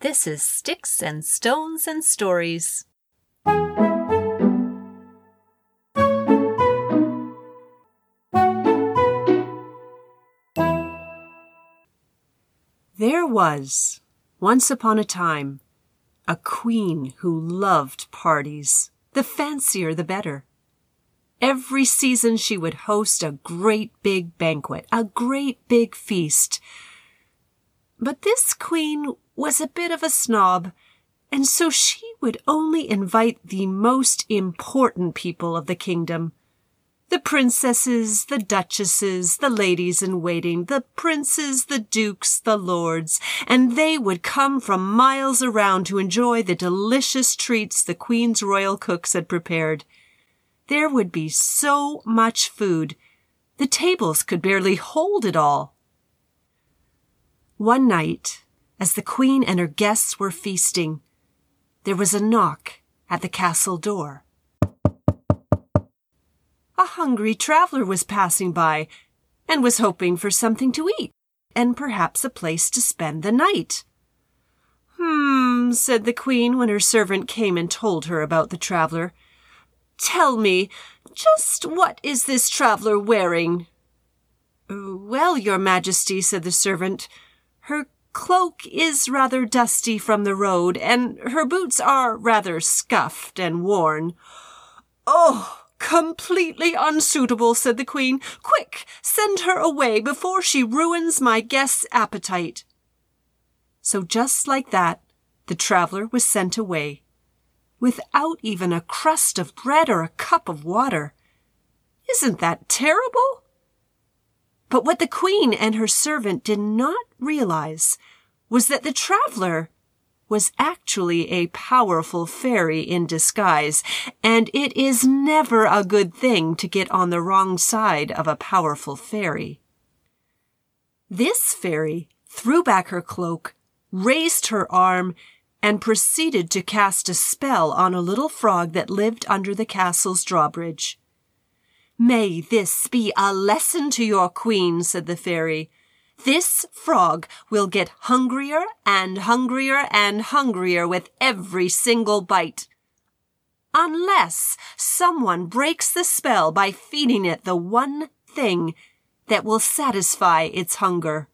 This is Sticks and Stones and Stories. There was, once upon a time, a queen who loved parties. The fancier the better. Every season she would host a great big banquet, a great big feast. But this queen was a bit of a snob, and so she would only invite the most important people of the kingdom. The princesses, the duchesses, the ladies in waiting, the princes, the dukes, the lords, and they would come from miles around to enjoy the delicious treats the queen's royal cooks had prepared. There would be so much food. The tables could barely hold it all. One night, as the queen and her guests were feasting, there was a knock at the castle door. A hungry traveler was passing by and was hoping for something to eat and perhaps a place to spend the night. Hmm, said the queen when her servant came and told her about the traveler. Tell me, just what is this traveler wearing? Well, your majesty, said the servant, her cloak is rather dusty from the road, and her boots are rather scuffed and worn. Oh, completely unsuitable, said the queen. Quick, send her away before she ruins my guest's appetite. So just like that, the traveler was sent away without even a crust of bread or a cup of water. Isn't that terrible? But what the queen and her servant did not realize was that the traveler was actually a powerful fairy in disguise, and it is never a good thing to get on the wrong side of a powerful fairy. This fairy threw back her cloak, raised her arm, and proceeded to cast a spell on a little frog that lived under the castle's drawbridge. May this be a lesson to your queen, said the fairy. This frog will get hungrier and hungrier and hungrier with every single bite. Unless someone breaks the spell by feeding it the one thing that will satisfy its hunger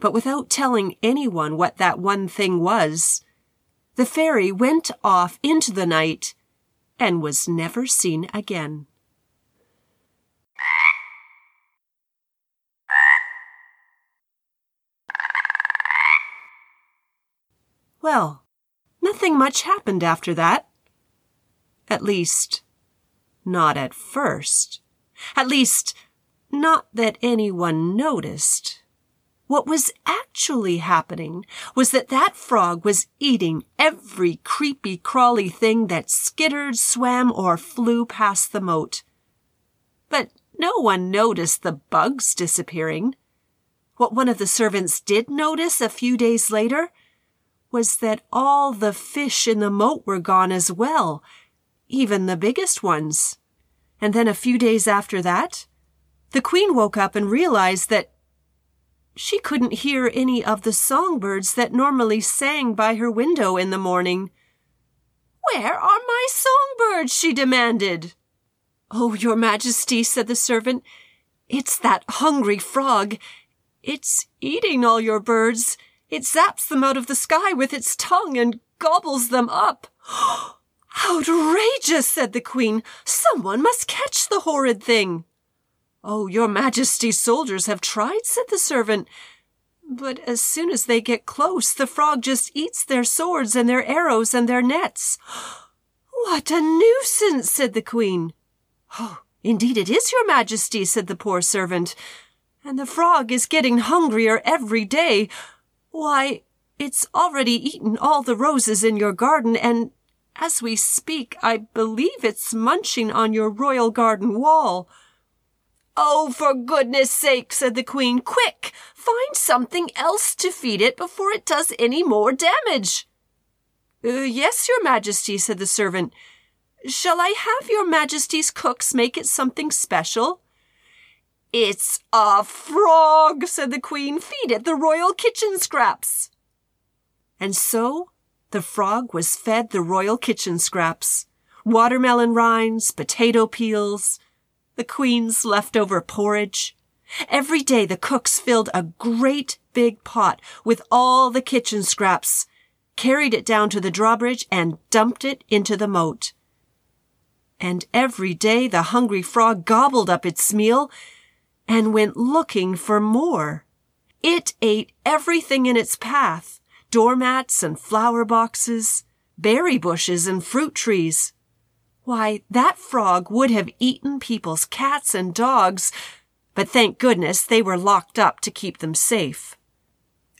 but without telling anyone what that one thing was. The fairy went off into the night and was never seen again. Well, nothing much happened after that. At least, not at first. At least, not that anyone noticed. What was actually happening was that that frog was eating every creepy crawly thing that skittered, swam, or flew past the moat. But no one noticed the bugs disappearing. What one of the servants did notice a few days later was that all the fish in the moat were gone as well, even the biggest ones. And then a few days after that, the queen woke up and realized that she couldn't hear any of the songbirds that normally sang by her window in the morning. Where are my songbirds? she demanded. Oh, your majesty, said the servant, it's that hungry frog. It's eating all your birds. It zaps them out of the sky with its tongue and gobbles them up. Outrageous, said the queen. Someone must catch the horrid thing. Oh, your majesty's soldiers have tried, said the servant. But as soon as they get close, the frog just eats their swords and their arrows and their nets. What a nuisance, said the queen. Oh, indeed it is, your majesty, said the poor servant. And the frog is getting hungrier every day. Why, it's already eaten all the roses in your garden, and as we speak, I believe it's munching on your royal garden wall. Oh, for goodness sake, said the queen, quick, find something else to feed it before it does any more damage. Uh, yes, your majesty, said the servant. Shall I have your majesty's cooks make it something special? It's a frog, said the queen. Feed it the royal kitchen scraps. And so the frog was fed the royal kitchen scraps watermelon rinds, potato peels, the queen's leftover porridge. Every day the cooks filled a great big pot with all the kitchen scraps, carried it down to the drawbridge, and dumped it into the moat. And every day the hungry frog gobbled up its meal and went looking for more. It ate everything in its path doormats and flower boxes, berry bushes and fruit trees. Why, that frog would have eaten people's cats and dogs, but thank goodness they were locked up to keep them safe.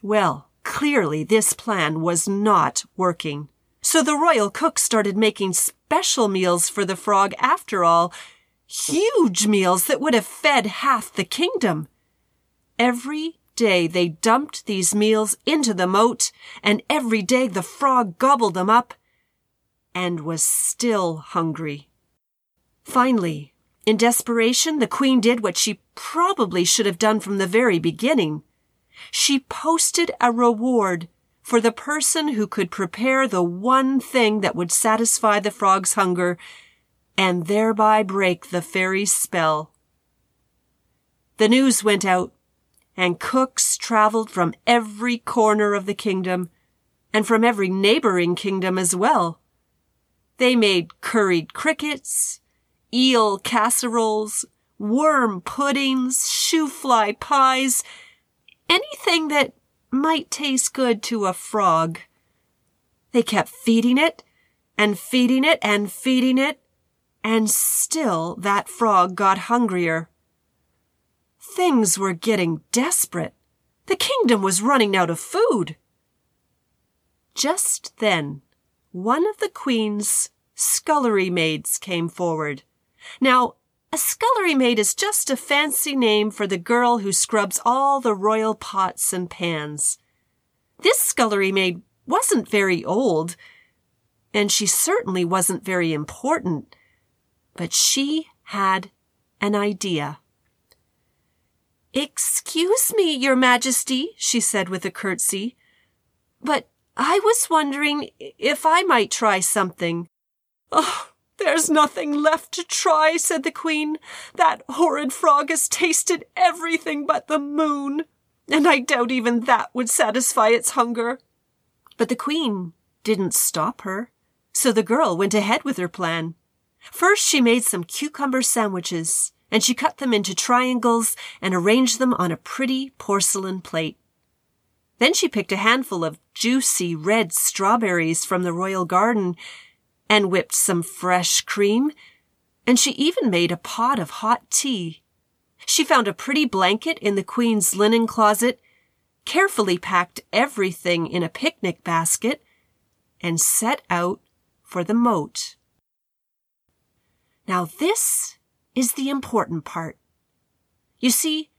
Well, clearly this plan was not working. So the royal cook started making special meals for the frog after all, huge meals that would have fed half the kingdom. Every day they dumped these meals into the moat, and every day the frog gobbled them up and was still hungry. Finally, in desperation, the queen did what she probably should have done from the very beginning. She posted a reward for the person who could prepare the one thing that would satisfy the frog's hunger and thereby break the fairy's spell. The news went out, and cooks traveled from every corner of the kingdom and from every neighboring kingdom as well. They made curried crickets, eel casseroles, worm puddings, shoofly pies, anything that might taste good to a frog. They kept feeding it and feeding it and feeding it and still that frog got hungrier. Things were getting desperate. The kingdom was running out of food. Just then, one of the queen's scullery maids came forward. Now, a scullery maid is just a fancy name for the girl who scrubs all the royal pots and pans. This scullery maid wasn't very old, and she certainly wasn't very important. But she had an idea. Excuse me, Your Majesty, she said with a curtsy, but I was wondering if I might try something. Oh, there's nothing left to try, said the Queen. That horrid frog has tasted everything but the moon, and I doubt even that would satisfy its hunger. But the Queen didn't stop her, so the girl went ahead with her plan. First, she made some cucumber sandwiches, and she cut them into triangles and arranged them on a pretty porcelain plate. Then she picked a handful of juicy red strawberries from the royal garden and whipped some fresh cream, and she even made a pot of hot tea. She found a pretty blanket in the queen's linen closet, carefully packed everything in a picnic basket, and set out for the moat. Now this is the important part. You see,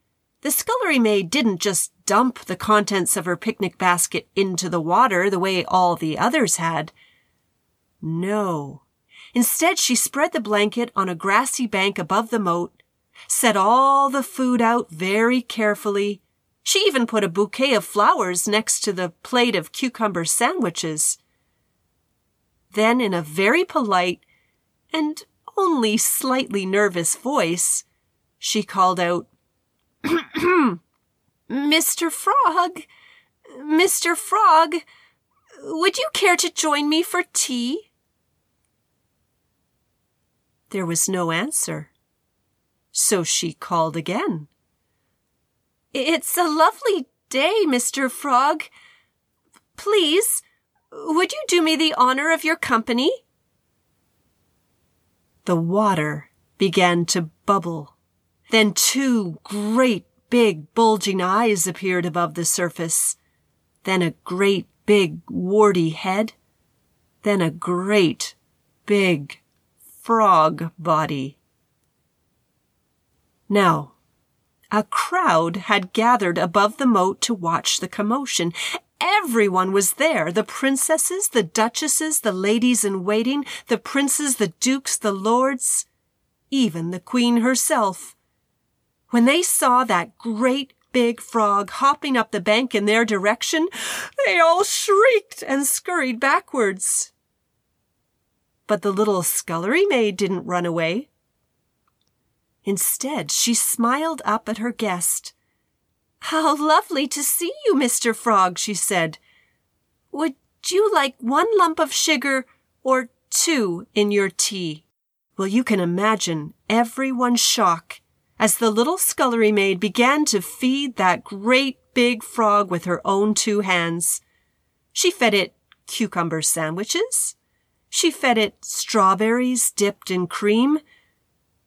the scullery maid didn't just dump the contents of her picnic basket into the water the way all the others had. No. Instead, she spread the blanket on a grassy bank above the moat, set all the food out very carefully. She even put a bouquet of flowers next to the plate of cucumber sandwiches. Then, in a very polite and only slightly nervous voice, she called out, Mr. Frog, Mr. Frog, would you care to join me for tea? There was no answer, so she called again. It's a lovely day, Mr. Frog. Please, would you do me the honor of your company? The water began to bubble. Then two great big bulging eyes appeared above the surface. Then a great big warty head. Then a great big frog body. Now, a crowd had gathered above the moat to watch the commotion, Everyone was there. The princesses, the duchesses, the ladies in waiting, the princes, the dukes, the lords, even the queen herself. When they saw that great big frog hopping up the bank in their direction, they all shrieked and scurried backwards. But the little scullery maid didn't run away. Instead, she smiled up at her guest. How lovely to see you, Mr. Frog, she said. Would you like one lump of sugar or two in your tea? Well, you can imagine everyone's shock as the little scullery maid began to feed that great big frog with her own two hands. She fed it cucumber sandwiches. She fed it strawberries dipped in cream.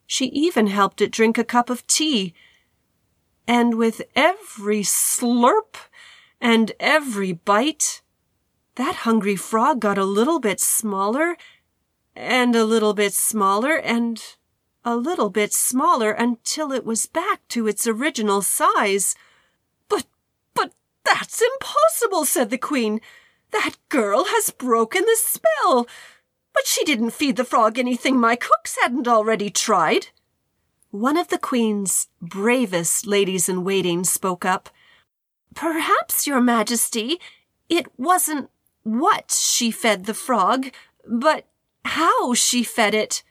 She even helped it drink a cup of tea. And with every slurp and every bite, that hungry frog got a little bit smaller and a little bit smaller and a little bit smaller until it was back to its original size. But, but that's impossible, said the queen. That girl has broken the spell. But she didn't feed the frog anything my cooks hadn't already tried. One of the queen's bravest ladies in waiting spoke up. Perhaps, your majesty, it wasn't what she fed the frog, but how she fed it.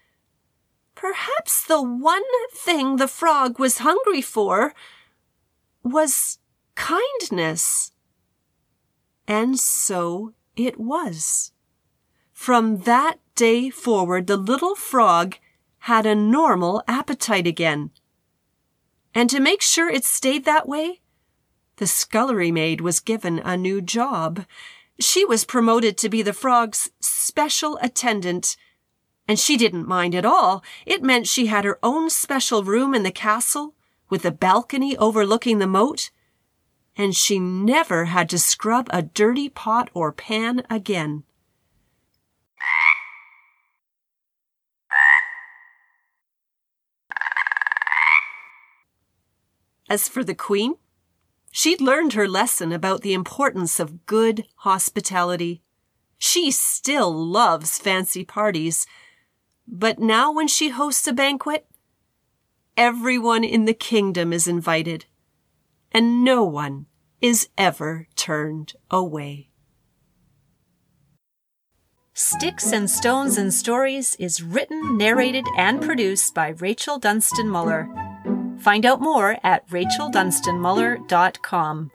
Perhaps the one thing the frog was hungry for was kindness. And so it was. From that day forward, the little frog had a normal appetite again. And to make sure it stayed that way, the scullery maid was given a new job. She was promoted to be the frog's special attendant, and she didn't mind at all. It meant she had her own special room in the castle with a balcony overlooking the moat, and she never had to scrub a dirty pot or pan again. As for the queen, she'd learned her lesson about the importance of good hospitality. She still loves fancy parties, but now when she hosts a banquet, everyone in the kingdom is invited, and no one is ever turned away. Sticks and Stones and Stories is written, narrated, and produced by Rachel Dunstan Muller. Find out more at racheldunstanmuller.com.